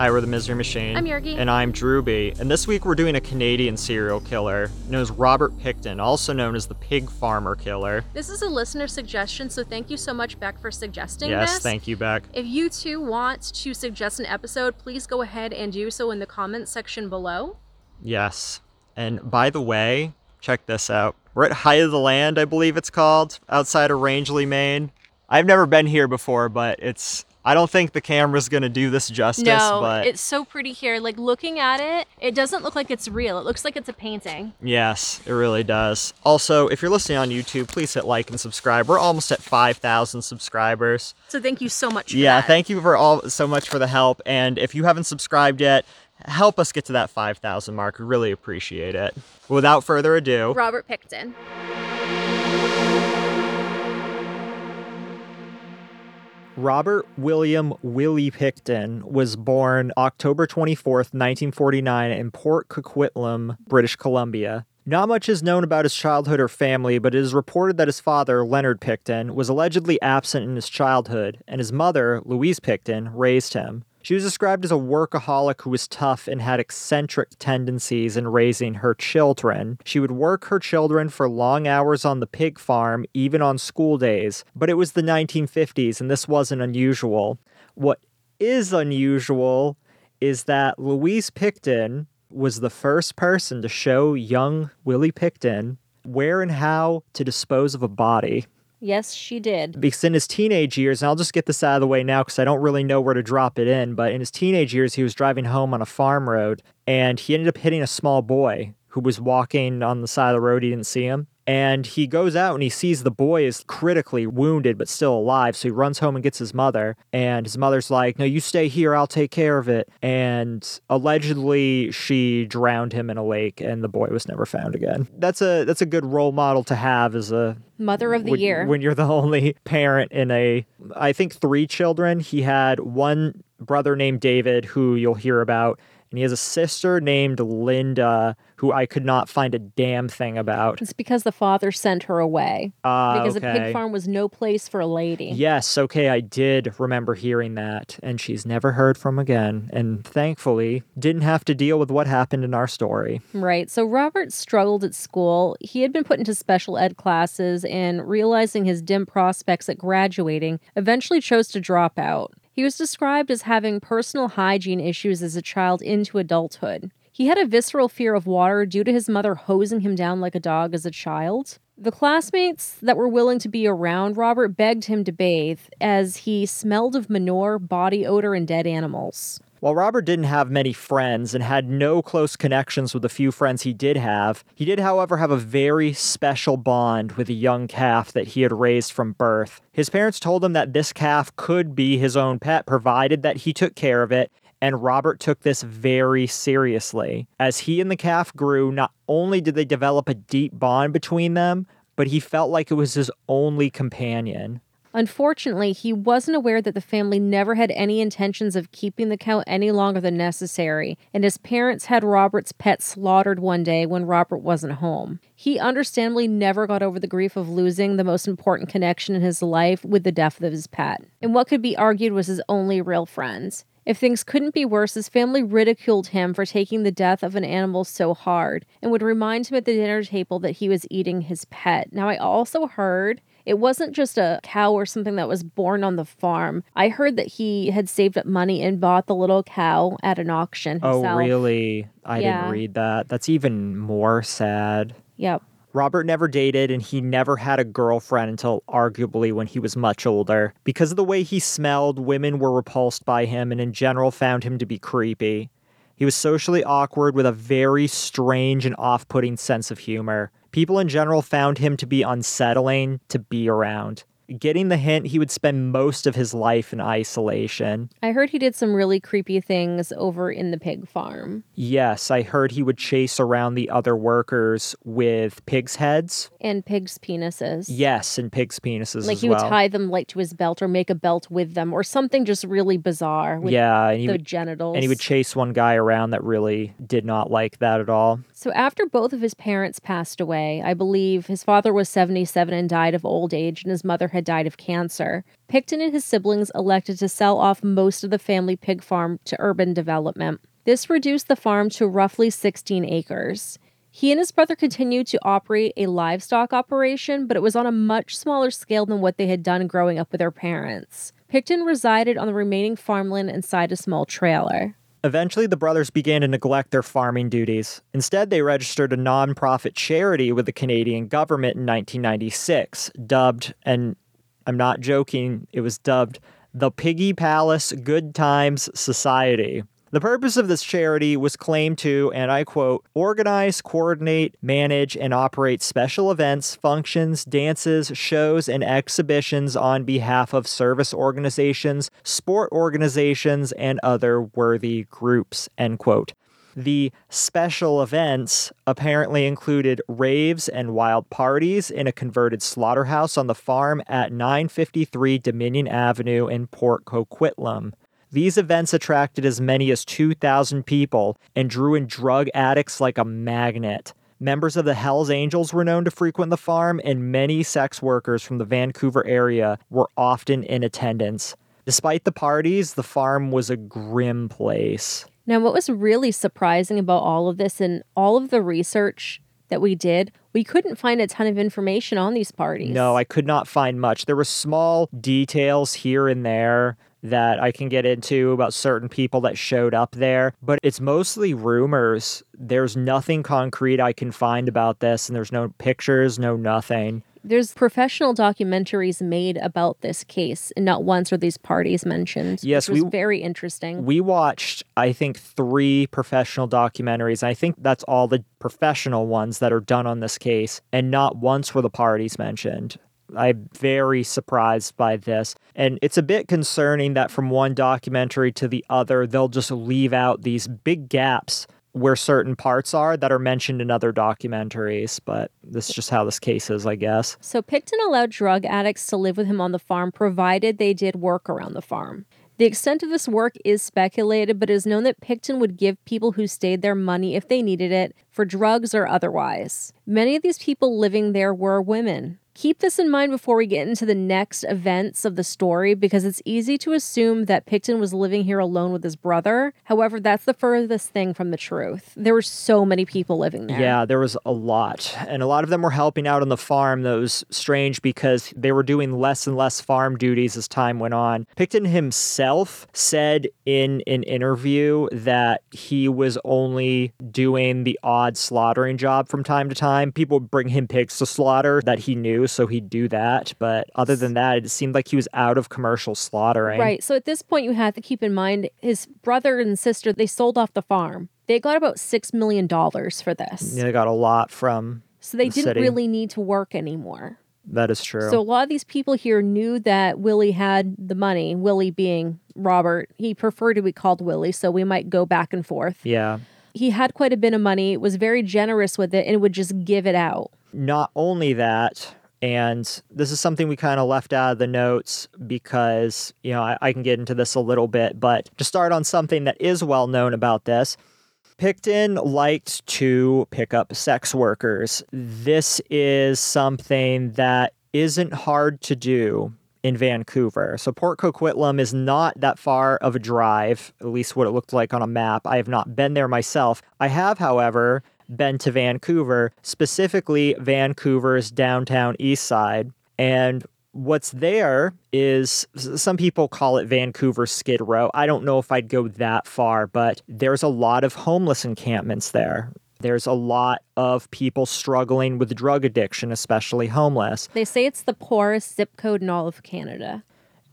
Hi, we're the Misery Machine. I'm Yergy. And I'm Drewby. And this week we're doing a Canadian serial killer known as Robert Pickton, also known as the Pig Farmer Killer. This is a listener suggestion, so thank you so much, Bec, for suggesting yes, this. Yes, thank you, Bec. If you too want to suggest an episode, please go ahead and do so in the comments section below. Yes. And by the way, check this out. We're at High of the Land, I believe it's called, outside of Rangeley, Maine. I've never been here before, but it's I don't think the camera's gonna do this justice, no, but it's so pretty here. Like looking at it, it doesn't look like it's real. It looks like it's a painting. yes, it really does. Also, if you're listening on YouTube, please hit like and subscribe. We're almost at 5,000 subscribers. So thank you so much. For Yeah, that. thank you for all so much for the help. And if you haven't subscribed yet, help us get to that 5,000 mark. We really appreciate it. Without further ado, Robert Pickton. Robert William Willie Pickton was born October 24th, 1949, in Port Coquitlam, British Columbia. Not much is known about his childhood or family, but it is reported that his father, Leonard Pickton, was allegedly absent in his childhood, and his mother, Louise Pickton, raised him. She was described as a workaholic who was tough and had eccentric tendencies in raising her children. She would work her children for long hours on the pig farm, even on school days. But it was the 1950s, and this wasn't unusual. What is unusual is that Louise Pickton was the first person to show young Willie Pickton where and how to dispose of a body Yes, she did. because in his teenage years, and I'll just get this out of the way now because I don't really know where to drop it in, but in his teenage years, he was driving home on a farm road and he ended up hitting a small boy who was walking on the side of the road. He didn't see him. And he goes out and he sees the boy is critically wounded but still alive. So he runs home and gets his mother. And his mother's like, No, you stay here. I'll take care of it. And allegedly, she drowned him in a lake and the boy was never found again. That's a that's a good role model to have as a Mother of the when, year. when you're the only parent in a i think three children he had one brother named david who you'll hear about and he has a sister named linda who i could not find a damn thing about it's because the father sent her away. uh, because a pig farm was no place for a lady. yes okay i did remember hearing that and she's never heard from again and thankfully didn't have to deal with what happened in our story Right. So Robert struggled at school. He had been put into special ed classes and realizing his dim prospects at graduating, eventually chose to drop out. He was described as having personal hygiene issues as a child into adulthood. He had a visceral fear of water due to his mother hosing him down like a dog as a child. The classmates that were willing to be around Robert begged him to bathe as he smelled of manure, body odor, and dead animals. While Robert didn't have many friends and had no close connections with the few friends he did have, he did, however, have a very special bond with a young calf that he had raised from birth. His parents told him that this calf could be his own pet provided that he took care of it, and Robert took this very seriously. As he and the calf grew, not only did they develop a deep bond between them, but he felt like it was his only companion. Unfortunately, he wasn't aware that the family never had any intentions of keeping the cow any longer than necessary, and his parents had Robert's pet slaughtered one day when Robert wasn't home. He understandably never got over the grief of losing the most important connection in his life with the death of his pet, and what could be argued was his only real friend. If things couldn't be worse, his family ridiculed him for taking the death of an animal so hard and would remind him at the dinner table that he was eating his pet. Now, I also heard it wasn't just a cow or something that was born on the farm. I heard that he had saved up money and bought the little cow at an auction oh, himself. Oh, really? I Yeah. didn't read that. That's even more sad. Yep. Robert never dated and he never had a girlfriend until arguably when he was much older. Because of the way he smelled, women were repulsed by him and in general found him to be creepy. He was socially awkward with a very strange and off putting sense of humor. People in general found him to be unsettling to be around. Getting the hint, he would spend most of his life in isolation. I heard he did some really creepy things over in the pig farm Yes, I heard he would chase around the other workers with pigs' heads. and pigs' penises. Yes, and pigs' penises as well. Like he well. would tie them like to his belt or make a belt with them or something just really bizarre with yeah, and he the would genitals. and he would chase one guy around that really did not like that at all. So after both of his parents passed away, I believe his father was 77 and died of old age and his mother had had died of cancer. Pickton and his siblings elected to sell off most of the family pig farm to urban development. This reduced the farm to roughly 16 acres. He and his brother continued to operate a livestock operation, but it was on a much smaller scale than what they had done growing up with their parents. Pickton resided on the remaining farmland inside a small trailer. Eventually, the brothers began to neglect their farming duties. Instead, they registered a nonprofit charity with the Canadian government in 1996, dubbed, and I'm not joking, it was dubbed the Piggy Palace Good Times Society. The purpose of this charity was claimed to, and I quote, organize, coordinate, manage, and operate special events, functions, dances, shows, and exhibitions on behalf of service organizations, sport organizations, and other worthy groups, end quote. The special events apparently included raves and wild parties in a converted slaughterhouse on the farm at 953 Dominion Avenue in Port Coquitlam. These events attracted as many as 2,000 people and drew in drug addicts like a magnet. Members of the Hells Angels were known to frequent the farm, and many sex workers from the Vancouver area were often in attendance. Despite the parties, the farm was a grim place. Now, what was really surprising about all of this and all of the research that we did, we couldn't find a ton of information on these parties. No, I could not find much. There were small details here and there that I can get into about certain people that showed up there, but it's mostly rumors. There's nothing concrete I can find about this, and there's no pictures, no nothing. There's professional documentaries made about this case, and not once are these parties mentioned. Yes, which was we- very interesting. We watched, I think, three professional documentaries. I think that's all the professional ones that are done on this case, and not once were the parties mentioned. I'm very surprised by this. And it's a bit concerning that from one documentary to the other, they'll just leave out these big gaps where certain parts are that are mentioned in other documentaries. But this is just how this case is, I guess. So Pickton allowed drug addicts to live with him on the farm provided they did work around the farm. The extent of this work is speculated, but it is known that Pickton would give people who stayed there money if they needed it, for drugs or otherwise. Many of these people living there were women. Keep this in mind before we get into the next events of the story because it's easy to assume that Pickton was living here alone with his brother. However, that's the furthest thing from the truth. There were so many people living there. Yeah, there was a lot. And a lot of them were helping out on the farm. That was strange because they were doing less and less farm duties as time went on. Pickton himself said in an interview that he was only doing the odd slaughtering job from time to time. People would bring him pigs to slaughter that he knew, so he'd do that. But other than that, it seemed like he was out of commercial slaughtering. Right. So at this point, you have to keep in mind his brother and sister, they sold off the farm. They got about $6 million for this. Yeah, They got a lot from So they the didn't city. really need to work anymore. that is true. So a lot of these people here knew that Willie had the money, Willie being Robert. He preferred to be called Willie, so we might go back and forth. yeah. He had quite a bit of money, was very generous with it, and would just give it out. not only that, and this is something we kind of left out of the notes because, you know, I, I can get into this a little bit, but to start on something that is well known about this, Pickton liked to pick up sex workers. This is something that isn't hard to do in Vancouver. So Port Coquitlam is not that far of a drive, at least what it looked like on a map. I have not been there myself. I have, however, been to Vancouver, specifically Vancouver's downtown east side. And what's there is some people call it Vancouver Skid Row. I don't know if I'd go that far, but there's a lot of homeless encampments there. There's a lot of people struggling with drug addiction, especially homeless. They say it's the poorest zip code in all of Canada.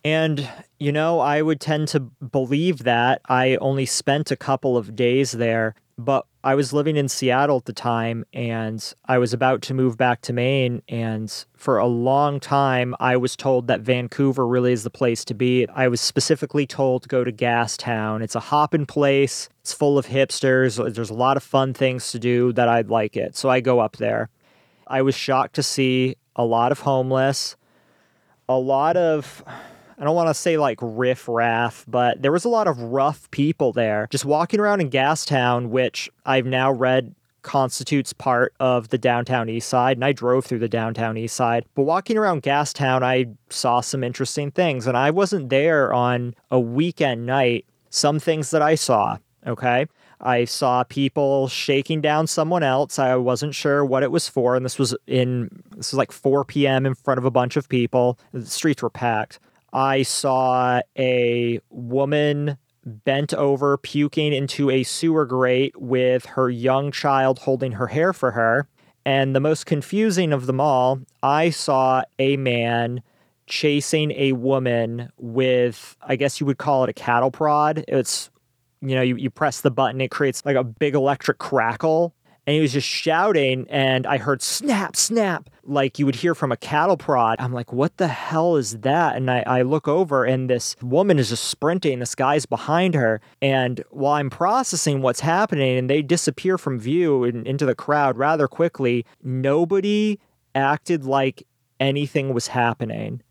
And, you know, I would tend to believe that. I only spent a couple of days there, but I was living in Seattle at the time and I was about to move back to Maine. And for a long time, I was told that Vancouver really is the place to be. I was specifically told to go to Gastown. It's a hopping place, it's full of hipsters. There's a lot of fun things to do that I'd like it. So I go up there. I was shocked to see a lot of homeless, a lot of I don't want to say like riff raff, but there was a lot of rough people there. Just walking around in Gastown, which I've now read constitutes part of the downtown east side, and I drove through the downtown east side. But walking around Gastown, I saw some interesting things, and I wasn't there on a weekend night. Some things that I saw, okay? I saw people shaking down someone else. I wasn't sure what it was for, and this was in this was like 4 p.m. in front of a bunch of people. The streets were packed. I saw a woman bent over, puking into a sewer grate with her young child holding her hair for her. And the most confusing of them all, I saw a man chasing a woman with, I guess you would call it a cattle prod. It's, you know, you, you press the button, it creates like a big electric crackle and he was just shouting and i heard snap snap like you would hear from a cattle prod. I'm like what the hell is that? And i, I look over and this woman is just sprinting this guy's behind her. And while i'm processing what's happening and they disappear from view and into the crowd rather quickly nobody acted like anything was happening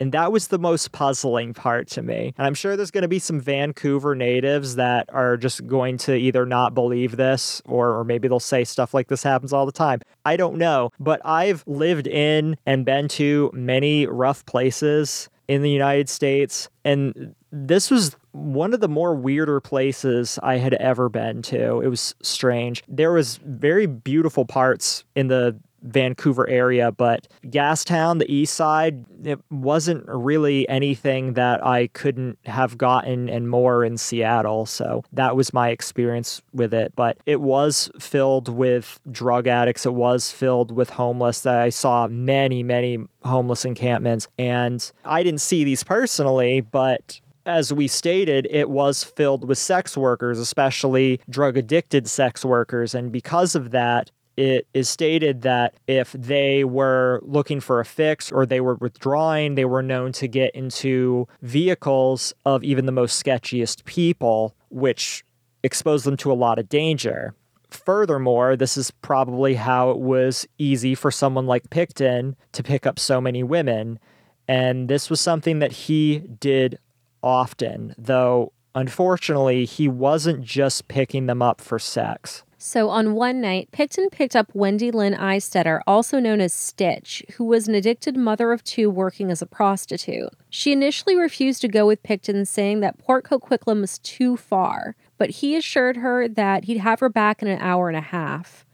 and that was the most puzzling part to me. And I'm sure there's going to be some Vancouver natives that are just going to either not believe this or, or maybe they'll say stuff like this happens all the time. I don't know. But I've lived in and been to many rough places in the United States. And this was one of the more weirder places I had ever been to. It was strange. There was very beautiful parts in the Vancouver area, but Gastown, the east side, it wasn't really anything that I couldn't have gotten and more in Seattle. So that was my experience with it. But it was filled with drug addicts, it was filled with homeless. I saw many, many homeless encampments, and I didn't see these personally, but as we stated, it was filled with sex workers, especially drug addicted sex workers. And because of that, it is stated that if they were looking for a fix or they were withdrawing, they were known to get into vehicles of even the most sketchiest people, which exposed them to a lot of danger. Furthermore, this is probably how it was easy for someone like Pickton to pick up so many women. And this was something that he did often, though unfortunately, he wasn't just picking them up for sex. So on one night, Pickton picked up Wendy Lynn Eistetter, also known as Stitch, who was an addicted mother of two working as a prostitute. She initially refused to go with Pickton, saying that Port Coquitlam was too far, but he assured her that he'd have her back in an hour and a half.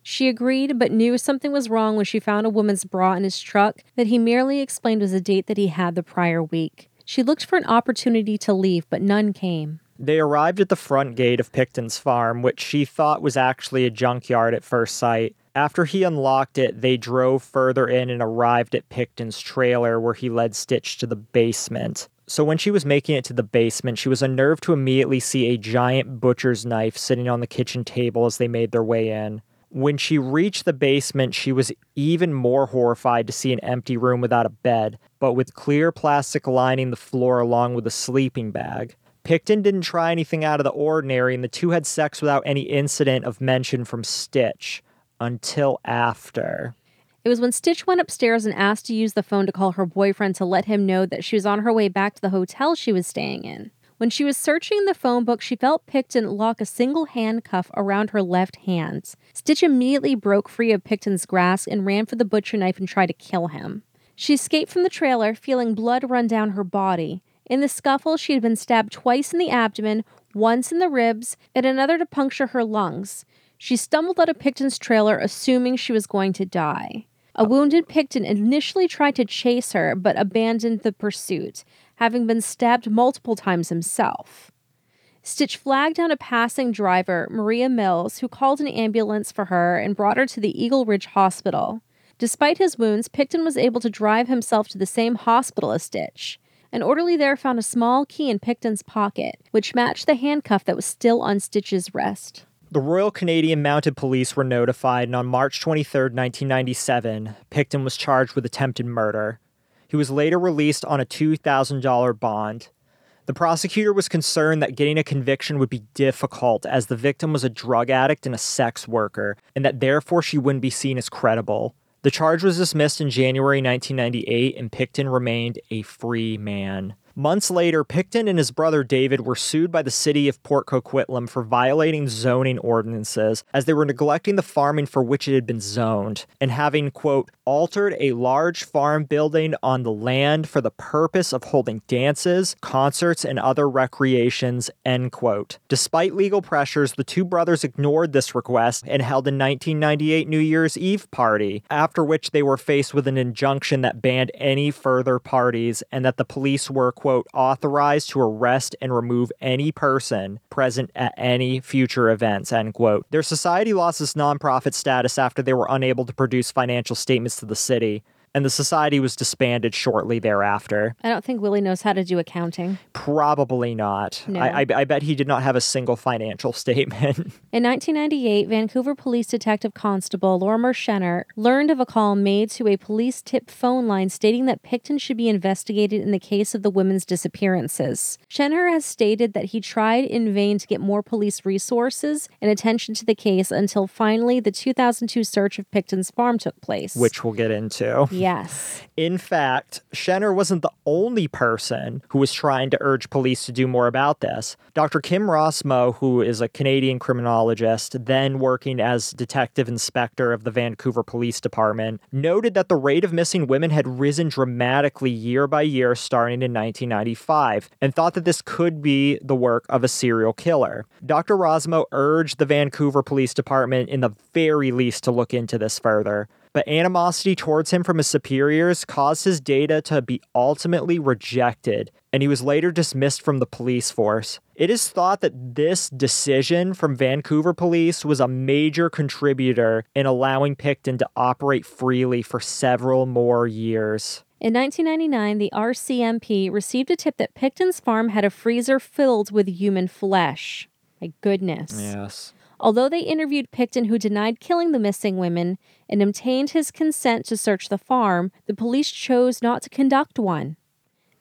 She agreed, but knew something was wrong when she found a woman's bra in his truck that he merely explained was a date that he had the prior week. She looked for an opportunity to leave, but none came. They arrived at the front gate of Pickton's farm, which she thought was actually a junkyard at first sight. After he unlocked it, they drove further in and arrived at Pickton's trailer, where he led Stitch to the basement. So, when she was making it to the basement, she was unnerved to immediately see a giant butcher's knife sitting on the kitchen table as they made their way in. When she reached the basement, she was even more horrified to see an empty room without a bed, but with clear plastic lining the floor along with a sleeping bag. Pickton didn't try anything out of the ordinary, and the two had sex without any incident of mention from Stitch until after. It was when Stitch went upstairs and asked to use the phone to call her boyfriend to let him know that she was on her way back to the hotel she was staying in. When she was searching the phone book, she felt Pickton lock a single handcuff around her left hand. Stitch immediately broke free of Pickton's grasp and ran for the butcher knife and tried to kill him. She escaped from the trailer, feeling blood run down her body. In the scuffle, she had been stabbed twice in the abdomen, once in the ribs, and another to puncture her lungs. She stumbled out of Pickton's trailer, assuming she was going to die. A wounded Pickton initially tried to chase her, but abandoned the pursuit, having been stabbed multiple times himself. Stitch flagged down a passing driver, Maria Mills, who called an ambulance for her and brought her to the Eagle Ridge Hospital. Despite his wounds, Pickton was able to drive himself to the same hospital as Stitch. An orderly there found a small key in Pickton's pocket, which matched the handcuff that was still on Stitch's wrist. The Royal Canadian Mounted Police were notified, and on March 23, 1997, Pickton was charged with attempted murder. He was later released on a $2,000 bond. The prosecutor was concerned that getting a conviction would be difficult as the victim was a drug addict and a sex worker, and that therefore she wouldn't be seen as credible. The charge was dismissed in January 1998, and Pickton remained a free man. Months later, Pickton and his brother David were sued by the city of Port Coquitlam for violating zoning ordinances as they were neglecting the farming for which it had been zoned and having, quote, altered a large farm building on the land for the purpose of holding dances, concerts, and other recreations, end quote. Despite legal pressures, the two brothers ignored this request and held a 1998 New Year's Eve party, after which they were faced with an injunction that banned any further parties and that the police were, quote, authorized to arrest and remove any person present at any future events, end quote. Their society lost its nonprofit status after they were unable to produce financial statements to the city and the society was disbanded shortly thereafter. I don't think Willie knows how to do accounting. Probably not. No. I, I, I bet he did not have a single financial statement. In 1998, Vancouver Police Detective Constable Lorimer Shenher learned of a call made to a police tip phone line stating that Pickton should be investigated in the case of the women's disappearances. Shenher has stated that he tried in vain to get more police resources and attention to the case until finally the 2002 search of Pickton's farm took place. which we'll get into. Yes. In fact, Shenher wasn't the only person who was trying to urge police to do more about this. Dr. Kim Rossmo, who is a Canadian criminologist, then working as detective inspector of the Vancouver Police Department, noted that the rate of missing women had risen dramatically year by year starting in 1995 and thought that this could be the work of a serial killer. Dr. Rossmo urged the Vancouver Police Department, in the very least, to look into this further but animosity towards him from his superiors caused his data to be ultimately rejected, and he was later dismissed from the police force. It is thought that this decision from Vancouver police was a major contributor in allowing Pickton to operate freely for several more years. In 1999, the RCMP received a tip that Pickton's farm had a freezer filled with human flesh. My goodness. Yes. Although they interviewed Pickton, who denied killing the missing women and obtained his consent to search the farm, the police chose not to conduct one.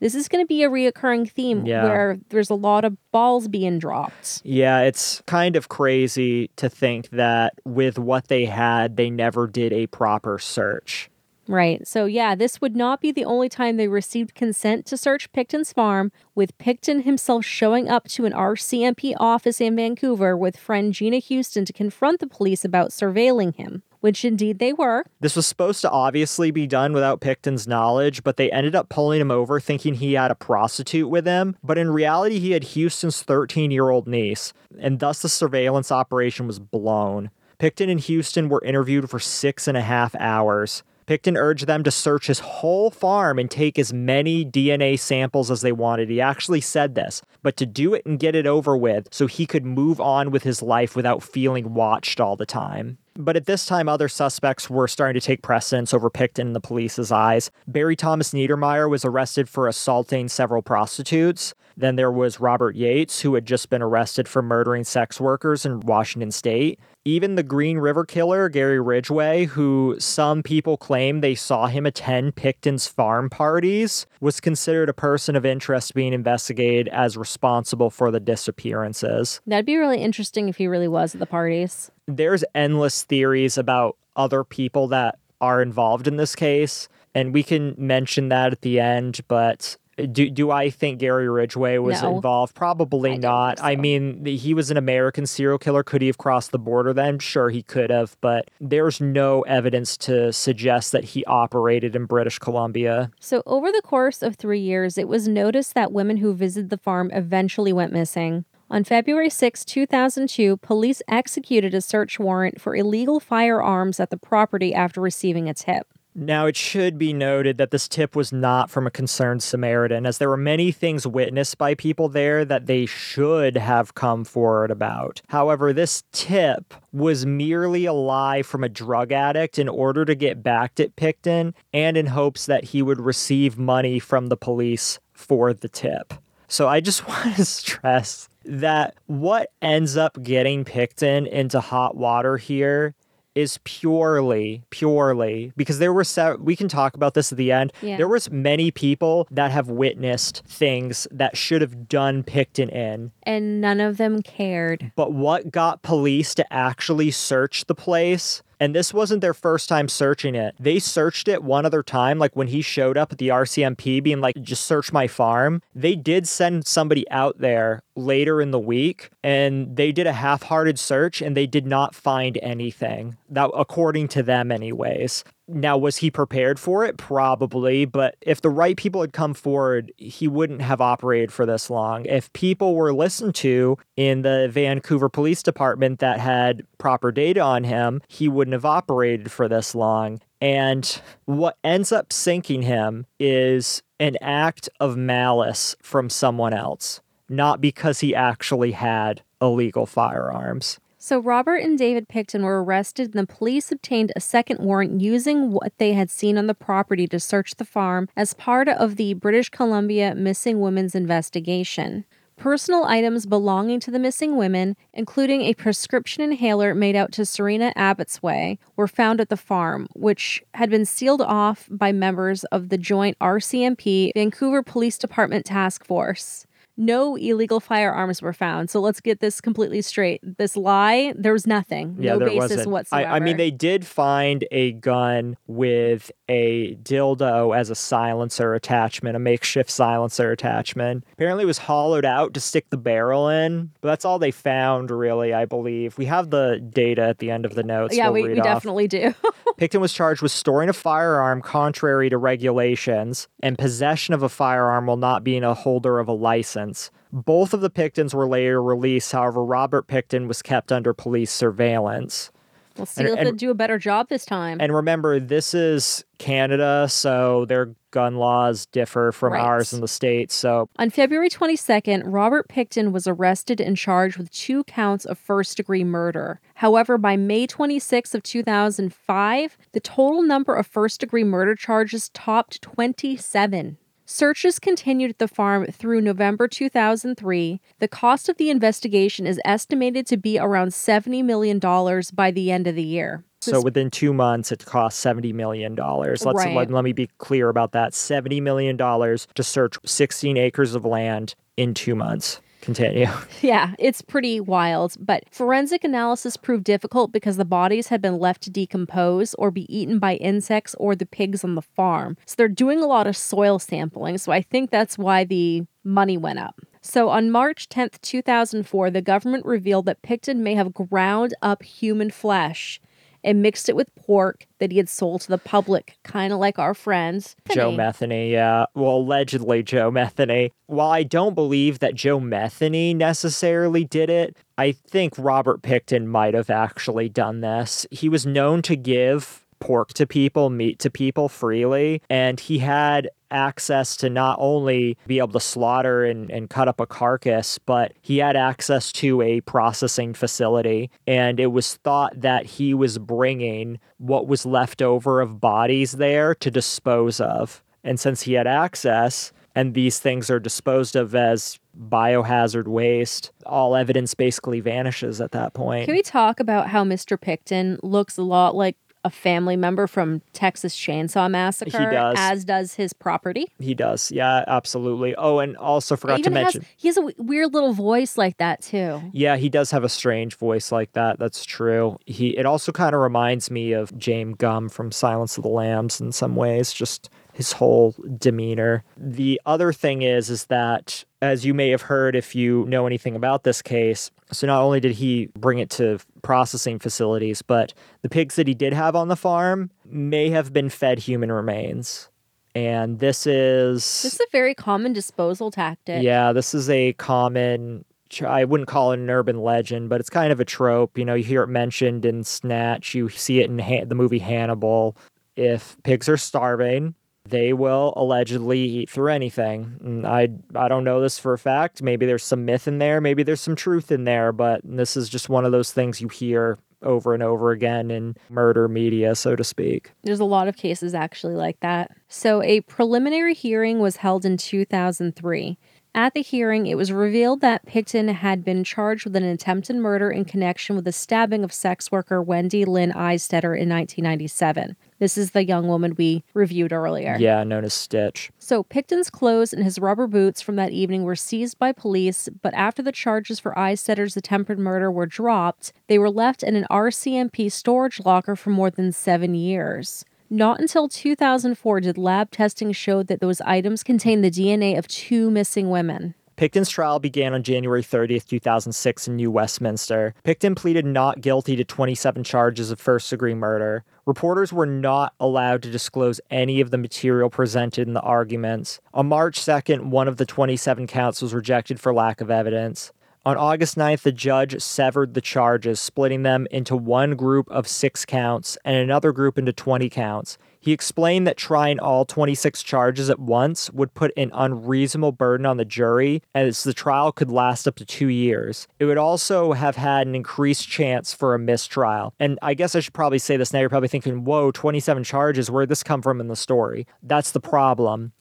This is going to be a reoccurring theme Yeah. where there's a lot of balls being dropped. Yeah, it's kind of crazy to think that with what they had, they never did a proper search. Right. So, yeah, this would not be the only time they received consent to search Pickton's farm, with Pickton himself showing up to an RCMP office in Vancouver with friend Gina Houston to confront the police about surveilling him, which indeed they were. This was supposed to obviously be done without Pickton's knowledge, but they ended up pulling him over thinking he had a prostitute with him. But in reality, he had Houston's 13 year old niece, and thus the surveillance operation was blown. Pickton and Houston were interviewed for six and a half hours. Pickton urged them to search his whole farm and take as many DNA samples as they wanted. He actually said this, but to do it and get it over with so he could move on with his life without feeling watched all the time. But at this time, other suspects were starting to take precedence over Pickton in the police's eyes. Barry Thomas Niedermier was arrested for assaulting several prostitutes. Then there was Robert Yates, who had just been arrested for murdering sex workers in Washington state. Even the Green River killer, Gary Ridgway, who some people claim they saw him attend Pickton's farm parties, was considered a person of interest being investigated as responsible for the disappearances. That'd be really interesting if he really was at the parties. there's endless theories about other people that are involved in this case, and we can mention that at the end. But do do I think Gary Ridgway was No. involved? Probably I not. think I mean, he was an American serial killer. Could he have crossed the border then? Sure, he could have, but there's no evidence to suggest that he operated in British Columbia. So, over the course of three years, it was noticed that women who visited the farm eventually went missing. On February 6, 2002, police executed a search warrant for illegal firearms at the property after receiving a tip. Now, it should be noted that this tip was not from a concerned Samaritan, as there were many things witnessed by people there that they should have come forward about. However, this tip was merely a lie from a drug addict in order to get backed at Pickton and in hopes that he would receive money from the police for the tip. So I just want to stress that what ends up getting Pickton into hot water here is purely purely because there were se- we can talk about this at the end Yeah. there was many people that have witnessed things that should have done Pickton in And none of them cared. but what got police to actually search the place And this wasn't their first time searching it. They searched it one other time, like when he showed up at the RCMP being like, just search my farm. They did send somebody out there later in the week and they did a half-hearted search and they did not find anything that according to them anyways now was he prepared for it? Probably but if the right people had come forward he wouldn't have operated for this long. If people were listened to in the vancouver police department that had proper data on him he wouldn't have operated for this long. And what ends up sinking him is an act of malice from someone else not because he actually had illegal firearms. So, Robert and David Pickton were arrested, and the police obtained a second warrant using what they had seen on the property to search the farm as part of the British Columbia Missing Women's investigation. Personal items belonging to the missing women, including a prescription inhaler made out to Serena Abotsway, were found at the farm, which had been sealed off by members of the joint RCMP Vancouver Police Department Task Force no illegal firearms were found. So let's get this completely straight. This lie, there was nothing. Yeah, no there basis wasn't. whatsoever. I, I mean, they did find a gun with a dildo as a silencer attachment, a makeshift silencer attachment. Apparently, it was hollowed out to stick the barrel in, but that's all they found, really, I believe. We have the data at the end of the notes. yeah, we'll we, we definitely do. Pickton was charged with storing a firearm contrary to regulations, and possession of a firearm while not being a holder of a license. Both of the Picktons were later released, however, Robert Pickton was kept under police surveillance. we'll see And- if they do a better job this time. And remember, this is Canada, so their gun laws differ from Right. ours in the States. So On February 22nd, Robert Pickton was arrested and charged with two counts of first degree murder. However, by May 26 of 2005, the total number of first degree murder charges topped 27. Searches continued at the farm through November 2003. The cost of the investigation is estimated to be around $70 million by the end of the year. So within two months, it cost seventy million dollars. Let's Right. let, let me be clear about that: seventy million dollars to search sixteen acres of land in two months. Continue. Yeah, it's pretty wild, but forensic analysis proved difficult because the bodies had been left to decompose or be eaten by insects or the pigs on the farm. So they're doing a lot of soil sampling, so I think that's why the money went up. So on March 10th, 2004, the government revealed that Pickton may have ground up human flesh and mixed it with pork that he had sold to the public, kind of like our friends. Joe Metheny. Metheny, yeah. Well, allegedly Joe Metheny. While I don't believe that Joe Metheny necessarily did it, I think Robert Pickton might have actually done this. He was known to give pork to people, meat to people freely, and he had access to not only be able to slaughter and, and cut up a carcass, but he had access to a processing facility. And it was thought that he was bringing what was left over of bodies there to dispose of. And since he had access, and these things are disposed of as biohazard waste, all evidence basically vanishes at that point. Can we talk about how Mr. Pickton looks a lot like a family member from Texas Chainsaw Massacre? He does. As does his property. he does. Yeah, absolutely. Oh, and also forgot to Even has, mention. he has a w- weird little voice like that too. Yeah, he does have a strange voice like that. That's true. He it also kind of reminds me of James Gumb from Silence of the Lambs in some ways, just his whole demeanor. The other thing is is that as you may have heard if you know anything about this case, so not only did he bring it to processing facilities, but the pigs that he did have on the farm may have been fed human remains. And this is This is a very common disposal tactic. yeah, this is a common. I wouldn't call it an urban legend, but it's kind of a trope. You know, you hear it mentioned in Snatch. You see it in ha- the movie Hannibal. If pigs are starving, they will allegedly eat through anything. Mm, I I don't know this for a fact. Maybe there's some myth in there. Maybe there's some truth in there. But this is just one of those things you hear over and over again in murder media, so to speak. There's a lot of cases actually like that. So, a preliminary hearing was held in 2003. At the hearing, it was revealed that Pickton had been charged with an attempted murder in connection with the stabbing of sex worker Wendy Lynn Eistetter in 1997. This is the young woman we reviewed earlier. Yeah, known as Stitch. So Pickton's clothes and his rubber boots from that evening were seized by police, but after the charges for Eistetter's attempted murder were dropped, they were left in an RCMP storage locker for more than seven years. Not until 2004 did lab testing show that those items contained the DNA of two missing women. Pickton's trial began on January 30th, 2006, in New Westminster. Pickton pleaded not guilty to 27 charges of first degree murder. Reporters were not allowed to disclose any of the material presented in the arguments. On March 2nd, one of the 27 counts was rejected for lack of evidence. On August 9th, the judge severed the charges, splitting them into one group of six counts and another group into 20 counts. He explained that trying all 26 charges at once would put an unreasonable burden on the jury, as the trial could last up to two years. It would also have had an increased chance for a mistrial. And I guess I should probably say this now. You're probably thinking, whoa, 27 charges, where'd this come from in the story? That's the problem.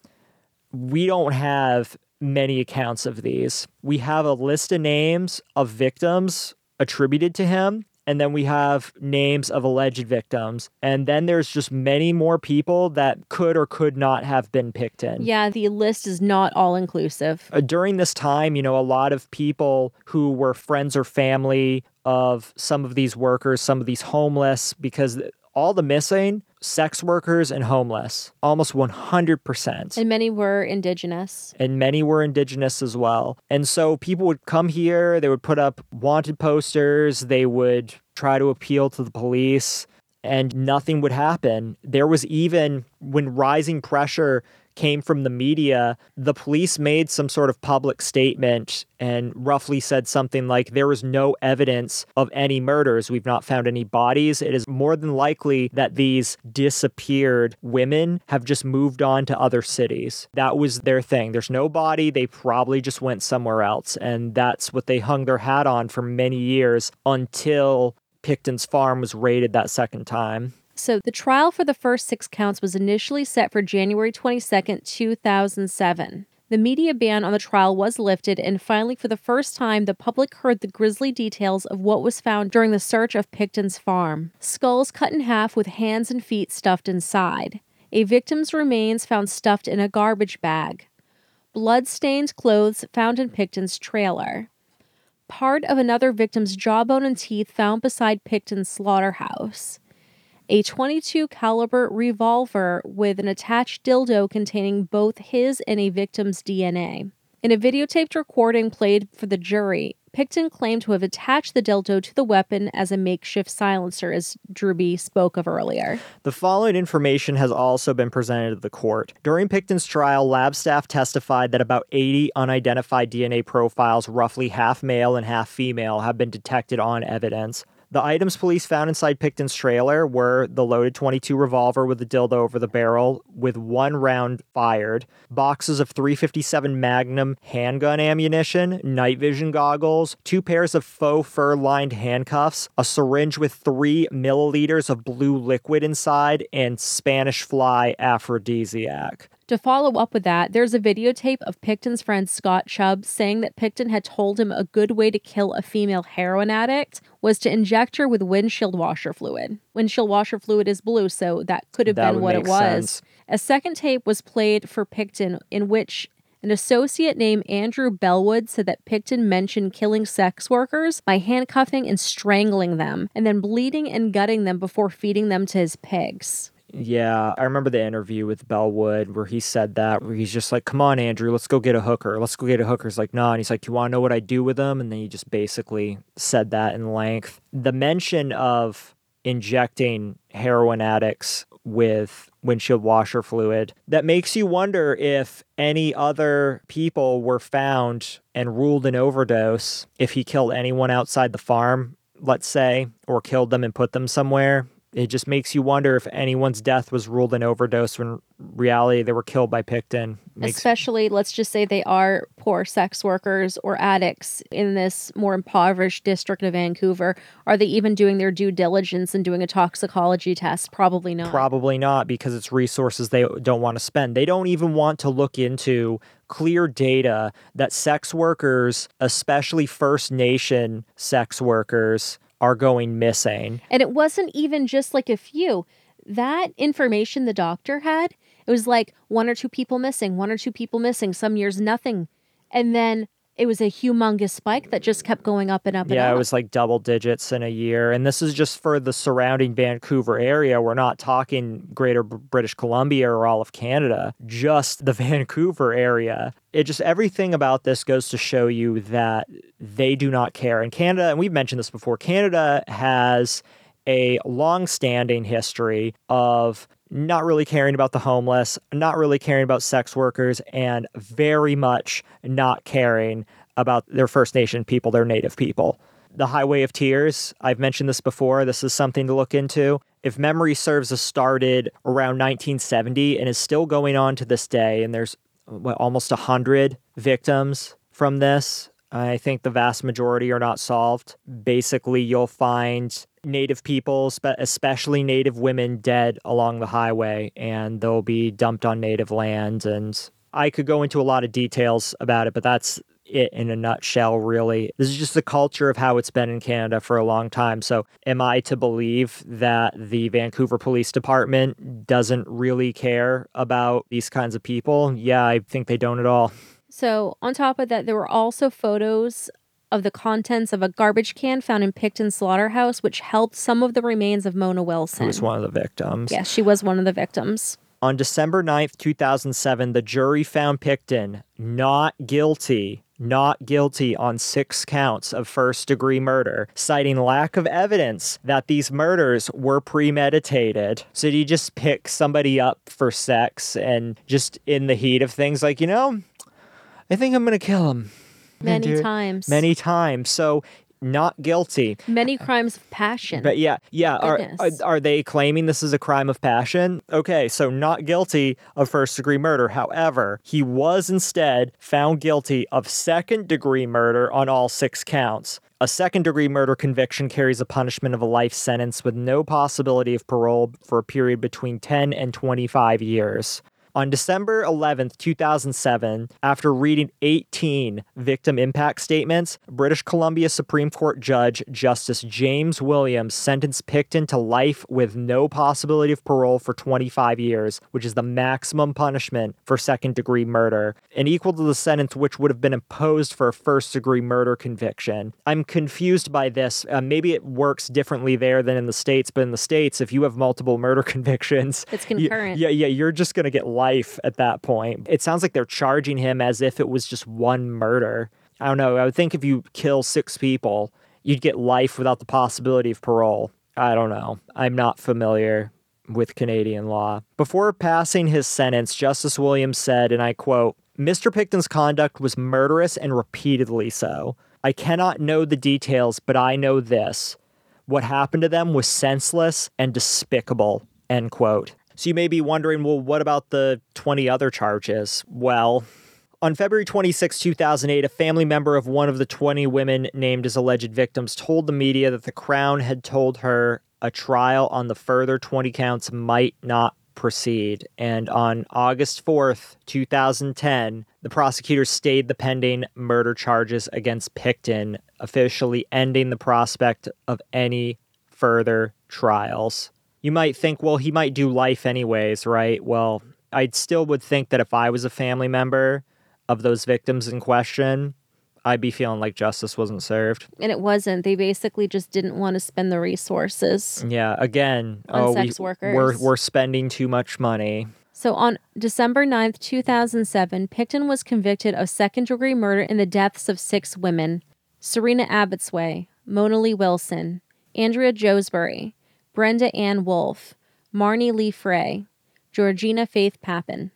We don't have many accounts of these. We have a list of names of victims attributed to him, and then we have names of alleged victims. And then there's just many more people that could or could not have been picked in. Yeah, the list is not all inclusive. Uh, during this time, you know, a lot of people who were friends or family of some of these workers, some of these homeless, because all the missing sex workers and homeless, almost 100%. And many were indigenous. And many were indigenous as well. And so people would come here, they would put up wanted posters, they would try to appeal to the police, and nothing would happen. There was even, when rising pressure came from the media, the police made some sort of public statement and roughly said something like, There is no evidence of any murders. We've not found any bodies. It is more than likely that these disappeared women have just moved on to other cities. That was their thing. There's no body. They probably just went somewhere else. And that's what they hung their hat on for many years until Pickton's farm was raided that second time. So the trial for the first six counts was initially set for January 22nd, 2007. The media ban on the trial was lifted, and finally, for the first time, the public heard the grisly details of what was found during the search of Pickton's farm. Skulls cut in half with hands and feet stuffed inside, a victim's remains found stuffed in a garbage bag, blood stained clothes found in Pickton's trailer, part of another victim's jawbone and teeth found beside Pickton's slaughterhouse a 22 caliber revolver with an attached dildo containing both his and a victim's DNA. In a videotaped recording played for the jury, Pickton claimed to have attached the dildo to the weapon as a makeshift silencer, as Drewby spoke of earlier. The following information has also been presented to the court. During Pickton's trial, lab staff testified that about 80 unidentified DNA profiles, roughly half male and half female, have been detected on evidence. The items police found inside Pickton's trailer were the loaded 22 revolver with the dildo over the barrel, with one round fired, boxes of 357 Magnum handgun ammunition, night vision goggles, two pairs of faux fur lined handcuffs, a syringe with three milliliters of blue liquid inside, and Spanish fly aphrodisiac. To follow up with that, there's a videotape of Pickton's friend Scott Chubb saying that Pickton had told him a good way to kill a female heroin addict was to inject her with windshield washer fluid. Windshield washer fluid is blue, so that could have That been what it was. sense. A second tape was played for Pickton in which an associate named Andrew Bellwood said that Pickton mentioned killing sex workers by handcuffing and strangling them, and then bleeding and gutting them before feeding them to his pigs. Yeah, I remember the interview with Bellwood where he said that, where he's just like, come on, Andrew, let's go get a hooker. Let's go get a hooker. He's like, nah. And he's like, you want to know what I do with them? And then he just basically said that in length. The mention of injecting heroin addicts with windshield washer fluid that makes you wonder if any other people were found and ruled an overdose if he killed anyone outside the farm let's say or killed them and put them somewhere it just makes you wonder if anyone's death was ruled an overdose when reality they were killed by Pickton. Makes, Especially, let's just say they are poor sex workers or addicts in this more impoverished district of Vancouver. Are they even doing their due diligence and doing a toxicology test? Probably not. Probably not because it's resources they don't want to spend. They don't even want to look into clear data that sex workers, especially First Nation sex workers, are going missing. And it wasn't even just like a few. that information the doctor had, it was like one or two people missing, one or two people missing, some years nothing. And then it was a humongous spike that just kept going up and up and up. Yeah, up. it was like double digits in a year. And this is just for the surrounding Vancouver area. We're not talking greater B- British Columbia or all of Canada, just the Vancouver area. It just everything about this goes to show you that they do not care. And Canada, and we've mentioned this before, Canada has a long standing history of not really caring about the homeless, not really caring about sex workers, and very much not caring about their First Nation people, their Native people. The Highway of Tears, I've mentioned this before. This is something to look into. If memory serves, us started around 1970 and is still going on to this day. And there's what, almost 100 victims from this. I think the vast majority are not solved. Basically, you'll find Native people, spe- especially Native women, dead along the highway, and they'll be dumped on Native land. And I could go into a lot of details about it, but that's it in a nutshell, really. This is just the culture of how it's been in Canada for a long time. So, am I to believe that the Vancouver Police Department doesn't really care about these kinds of people? Yeah, I think they don't at all. So, on top of that, there were also photos of the contents of a garbage can found in Pickton Slaughterhouse, which held some of the remains of Mona Wilson. Who was one of the victims. Yes, she was one of the victims. On December 9th, 2007, the jury found Pickton not guilty, not guilty on six counts of first degree murder, citing lack of evidence that these murders were premeditated. So, did you just pick somebody up for sex and just in the heat of things, like, you know, I think I'm going to kill him? Many Dude, times. Many times. So, not guilty. Many crimes of passion. But yeah, yeah. Are, are are they claiming this is a crime of passion? Okay, so not guilty of first degree murder. However, he was instead found guilty of second degree murder on all six counts. A second degree murder conviction carries a punishment of a life sentence with no possibility of parole for a period between 10 and 25 years. On December 11th, 2007, after reading 18 victim impact statements, British Columbia Supreme Court Judge Justice James Williams sentenced Pickton to life with no possibility of parole for 25 years, which is the maximum punishment for second degree murder, and equal to the sentence which would have been imposed for a first degree murder conviction. I'm confused by this. Uh, maybe it works differently there than in the States, but in the States, if you have multiple murder convictions, It's you- concurrent. yeah, yeah, you're just gonna get life at that point. It sounds like they're charging him as if it was just one murder. I don't know. I would think if you kill six people, you'd get life without the possibility of parole. I don't know. I'm not familiar with Canadian law. Before passing his sentence, Justice Williams said, and I quote, Mr. Pickton's conduct was murderous and repeatedly so. I cannot know the details, but I know this. What happened to them was senseless and despicable. End quote. So you may be wondering, well, what about the 20 other charges? Well, on February 26, 2008, a family member of one of the 20 women named as alleged victims told the media that the Crown had told her a trial on the further 20 counts might not proceed. And on August 4th, 2010, the prosecutors stayed the pending murder charges against Pickton, officially ending the prospect of any further trials. You might think, well, he might do life anyways, right? Well, I still would think that if I was a family member of those victims in question, I'd be feeling like justice wasn't served. and it wasn't. They basically just didn't want to spend the resources. Yeah, again, On oh, sex we, workers. we're we're spending too much money. So on December 9th, 2007, Pickton was convicted of second degree murder in the deaths of six women Sereena Abotsway, Mona Lee Wilson, Andrea Joesbury, Brenda Ann Wolfe, Marnie Lee Frey, Georgina Faith Papin.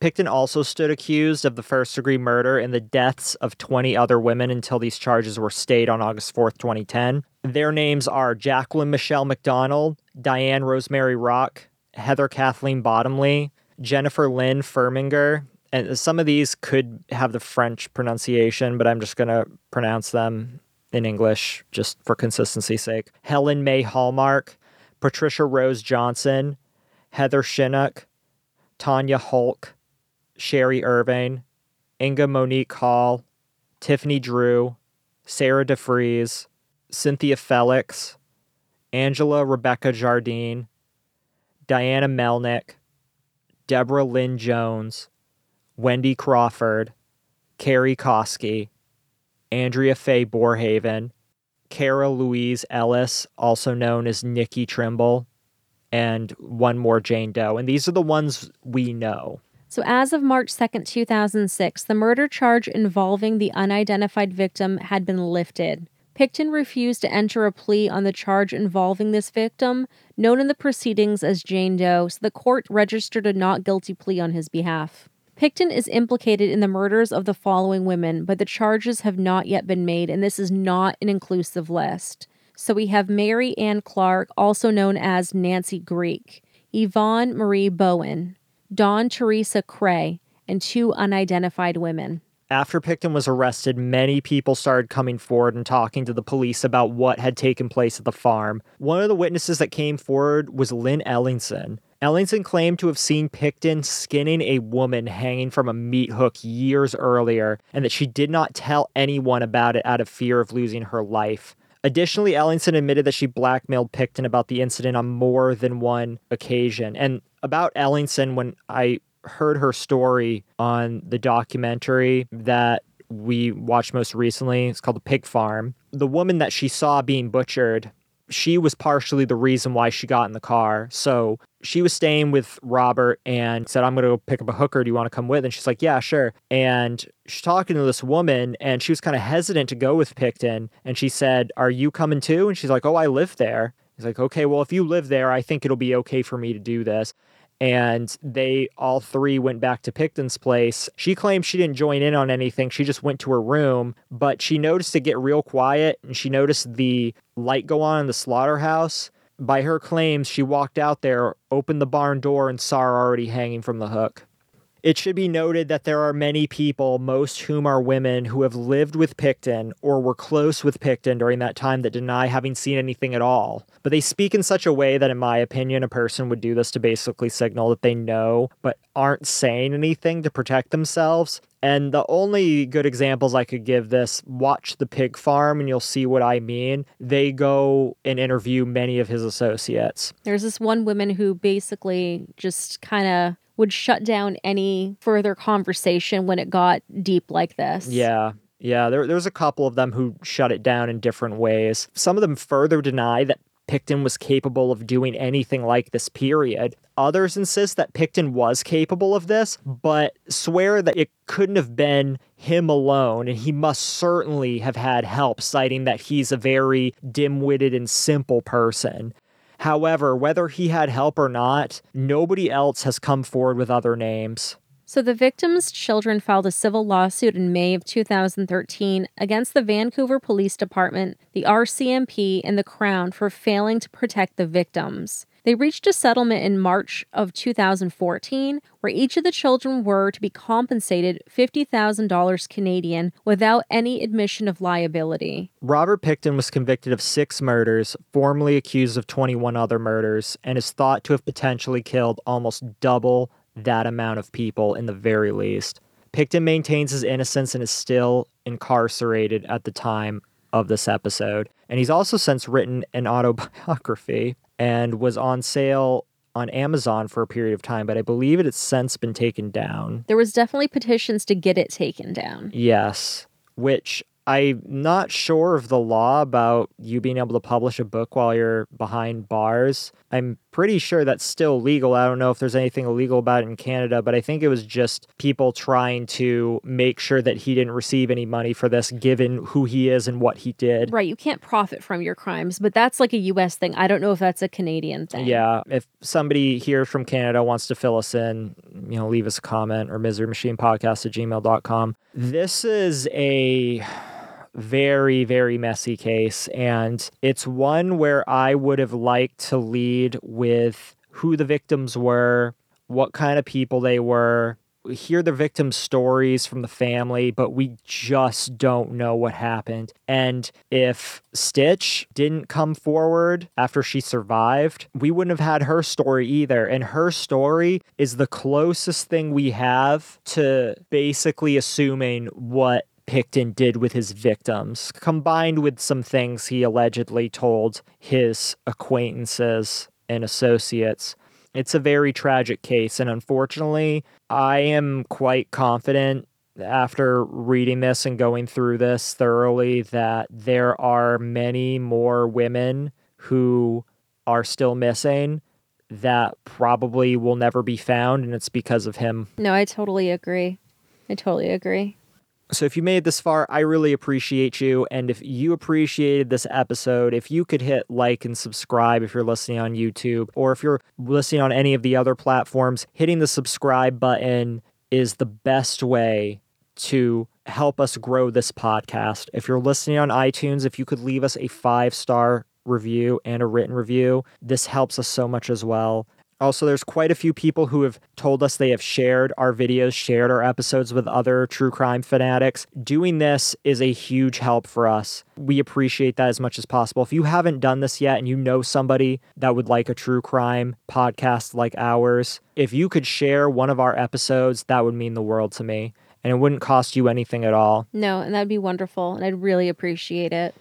Pickton also stood accused of the first degree murder and the deaths of 20 other women until these charges were stayed on August 4th, 2010. Their names are Jacqueline Michelle McDonald, Diane Rosemary Rock, Heather Kathleen Bottomley, Jennifer Lynn Furminger. And some of these could have the French pronunciation, but I'm just going to pronounce them in English just for consistency's sake. Helen May Hallmark, Patricia Rose Johnson, Heather Shinnock, Tanya Hulk, Sherry Irving, Inga Monique Hall, Tiffany Drew, Sarah DeFries, Cynthia Feliks, Angela Rebecca Jardine, Diana Melnick, Deborah Lynn Jones, Wendy Crawford, Carrie Koski, Andrea Faye Borhaven, Kara Louise Ellis, also known as Nikki Trimble, and one more Jane Doe. And these are the ones we know. So, as of March 2nd, 2006, the murder charge involving the unidentified victim had been lifted. Pickton refused to enter a plea on the charge involving this victim, known in the proceedings as Jane Doe, so the court registered a not guilty plea on his behalf. Pickton is implicated in the murders of the following women, but the charges have not yet been made, and this is not an inclusive list. So we have Mary Ann Clark, also known as Nancy Greek, Yvonne Marie Bowen, Dawn Teresa Crey, and two unidentified women. After Pickton was arrested, many people started coming forward and talking to the police about what had taken place at the farm. One of the witnesses that came forward was Lynn Ellingsen. Ellingsen claimed to have seen Pickton skinning a woman hanging from a meat hook years earlier, and that she did not tell anyone about it out of fear of losing her life. Additionally, Ellingsen admitted that she blackmailed Pickton about the incident on more than one occasion. And about Ellingsen, when I heard her story on the documentary that we watched most recently. It's called The Pig Farm. The woman that she saw being butchered, she was partially the reason why she got in the car. So she was staying with Robert and said, I'm going to go pick up a hooker. Do you want to come with? And she's like, Yeah, sure. And she's talking to this woman and she was kind of hesitant to go with Pickton. And she said, Are you coming too? And she's like, Oh, I live there. He's like, Okay, well, if you live there, I think it'll be okay for me to do this and they all three went back to Pickton's place. She claims she didn't join in on anything. She just went to her room, but she noticed it get real quiet and she noticed the light go on in the slaughterhouse. By her claims, she walked out there, opened the barn door, and saw her already hanging from the hook. It should be noted that there are many people, most whom are women, who have lived with Pickton or were close with Pickton during that time that deny having seen anything at all. But they speak in such a way that, in my opinion, a person would do this to basically signal that they know but aren't saying anything to protect themselves. And the only good examples I could give this watch the pig farm and you'll see what I mean. They go and interview many of his associates. There's this one woman who basically just kind of would shut down any further conversation when it got deep like this. Yeah. Yeah, there, there was a couple of them who shut it down in different ways. Some of them further deny that Pickton was capable of doing anything like this, period. Others insist that Pickton was capable of this, but swear that it couldn't have been him alone, and he must certainly have had help, citing that he's a very dim witted and simple person. However, whether he had help or not, nobody else has come forward with other names. So the victim's children filed a civil lawsuit in May of 2013 against the Vancouver Police Department, the RCMP, and the Crown for failing to protect the victims. They reached a settlement in March of 2014 where each of the children were to be compensated $50,000 Canadian without any admission of liability. Robert Pickton was convicted of six murders, formally accused of 21 other murders, and is thought to have potentially killed almost double that amount of people in the very least. Pickton maintains his innocence and is still incarcerated at the time of this episode. And he's also since written an autobiography and was on sale on Amazon for a period of time, but I believe it has since been taken down. There was definitely petitions to get it taken down. Yes, which I'm not sure of the law about you being able to publish a book while you're behind bars. I'm pretty sure that's still legal. I don't know if there's anything illegal about it in Canada, but I think it was just people trying to make sure that he didn't receive any money for this, given who he is and what he did. Right. You can't profit from your crimes, but that's like a US thing. I don't know if that's a Canadian thing. Yeah. If somebody here from Canada wants to fill us in, you know, leave us a comment or miserymachinepodcast at gmail.com. This is a very, very messy case. And it's one where I would have liked to lead with who the victims were, what kind of people they were, hear the victims' stories from the family, but we just don't know what happened. And if Stitch didn't come forward after she survived, we wouldn't have had her story either. And her story is the closest thing we have to basically assuming what Pickton did with his victims, combined with some things he allegedly told his acquaintances and associates. It's a very tragic case. And unfortunately, I am quite confident after reading this and going through this thoroughly that there are many more women who are still missing that probably will never be found. And it's because of him. No, I totally agree. I totally agree. So if you made this far, I really appreciate you. And if you appreciated this episode, if you could hit like and subscribe if you're listening on YouTube, or if you're listening on any of the other platforms, hitting the subscribe button is the best way to help us grow this podcast. If you're listening on iTunes, if you could leave us a five star review and a written review, this helps us so much as well. Also, there's quite a few people who have told us they have shared our videos, shared our episodes with other true crime fanatics. Doing this is a huge help for us. We appreciate that as much as possible. If you haven't done this yet and you know somebody that would like a true crime podcast like ours, if you could share one of our episodes, that would mean the world to me. And it wouldn't cost you anything at all. No, and that'd be wonderful. And I'd really appreciate it.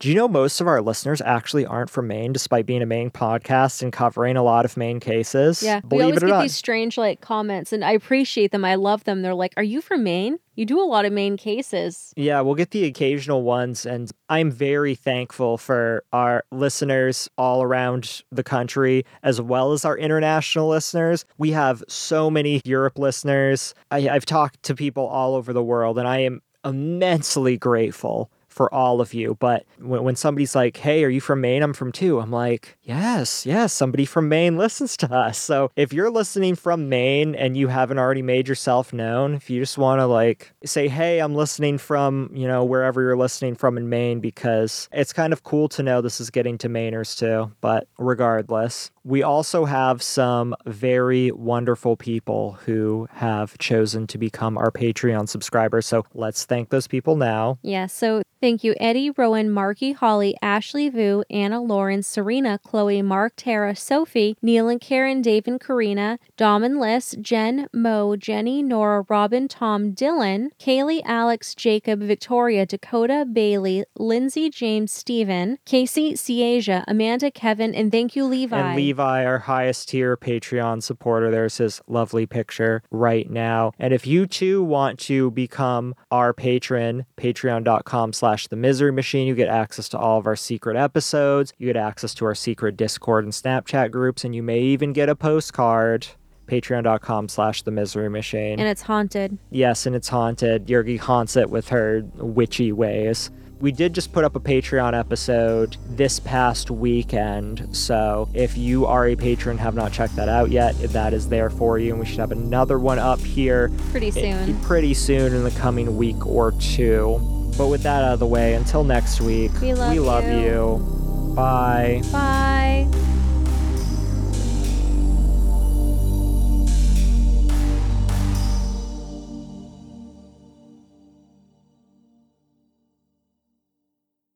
Do you know most of our listeners actually aren't from Maine, despite being a Maine podcast and covering a lot of Maine cases? Yeah, we Believe always it or get not. these strange like comments, and I appreciate them. I love them. They're like, "Are you from Maine? You do a lot of Maine cases." Yeah, we'll get the occasional ones, and I'm very thankful for our listeners all around the country, as well as our international listeners. We have so many Europe listeners. I, I've talked to people all over the world, and I am immensely grateful for all of you. But when, when somebody's like, hey, are you from Maine? I'm from two. I'm like, yes, yes, somebody from Maine listens to us. So if you're listening from Maine and you haven't already made yourself known, if you just want to like say, hey, I'm listening from, you know, wherever you're listening from in Maine, because it's kind of cool to know this is getting to Mainers too. But regardless, we also have some very wonderful people who have chosen to become our Patreon subscribers. So let's thank those people now. Yeah, so thank you, Eddie, Rowan, Marky, Holly, Ashley Vu, Anna, Lauren, Serena, Chloe, Mark, Tara, Sophie, Neil and Karen, Dave and Karina, Dom and Liz, Jen, Mo, Jenny, Nora, Robin, Tom, Dylan, Kaylee, Alex, Jacob, Victoria, Dakota, Bailey, Lindsay, James, Stephen, Casey, Ciasia, Amanda, Kevin, and thank you, Levi. And Levi, our highest tier Patreon supporter, there's his lovely picture right now. And if you too want to become our patron, patreon.com slash the misery machine, you get access to all of our secret episodes, you get access to our secret Discord and Snapchat groups, and you may even get a postcard. Patreon.com slash the misery machine. and it's haunted. Yes, and it's haunted. Yergy haunts it with her witchy ways. We did just put up a Patreon episode this past weekend. So if you are a patron, have not checked that out yet, that is there for you. And we should have another one up here Pretty soon. pretty soon in the coming week or two. But with that out of the way, until next week, We love we love you. you. Bye. Bye.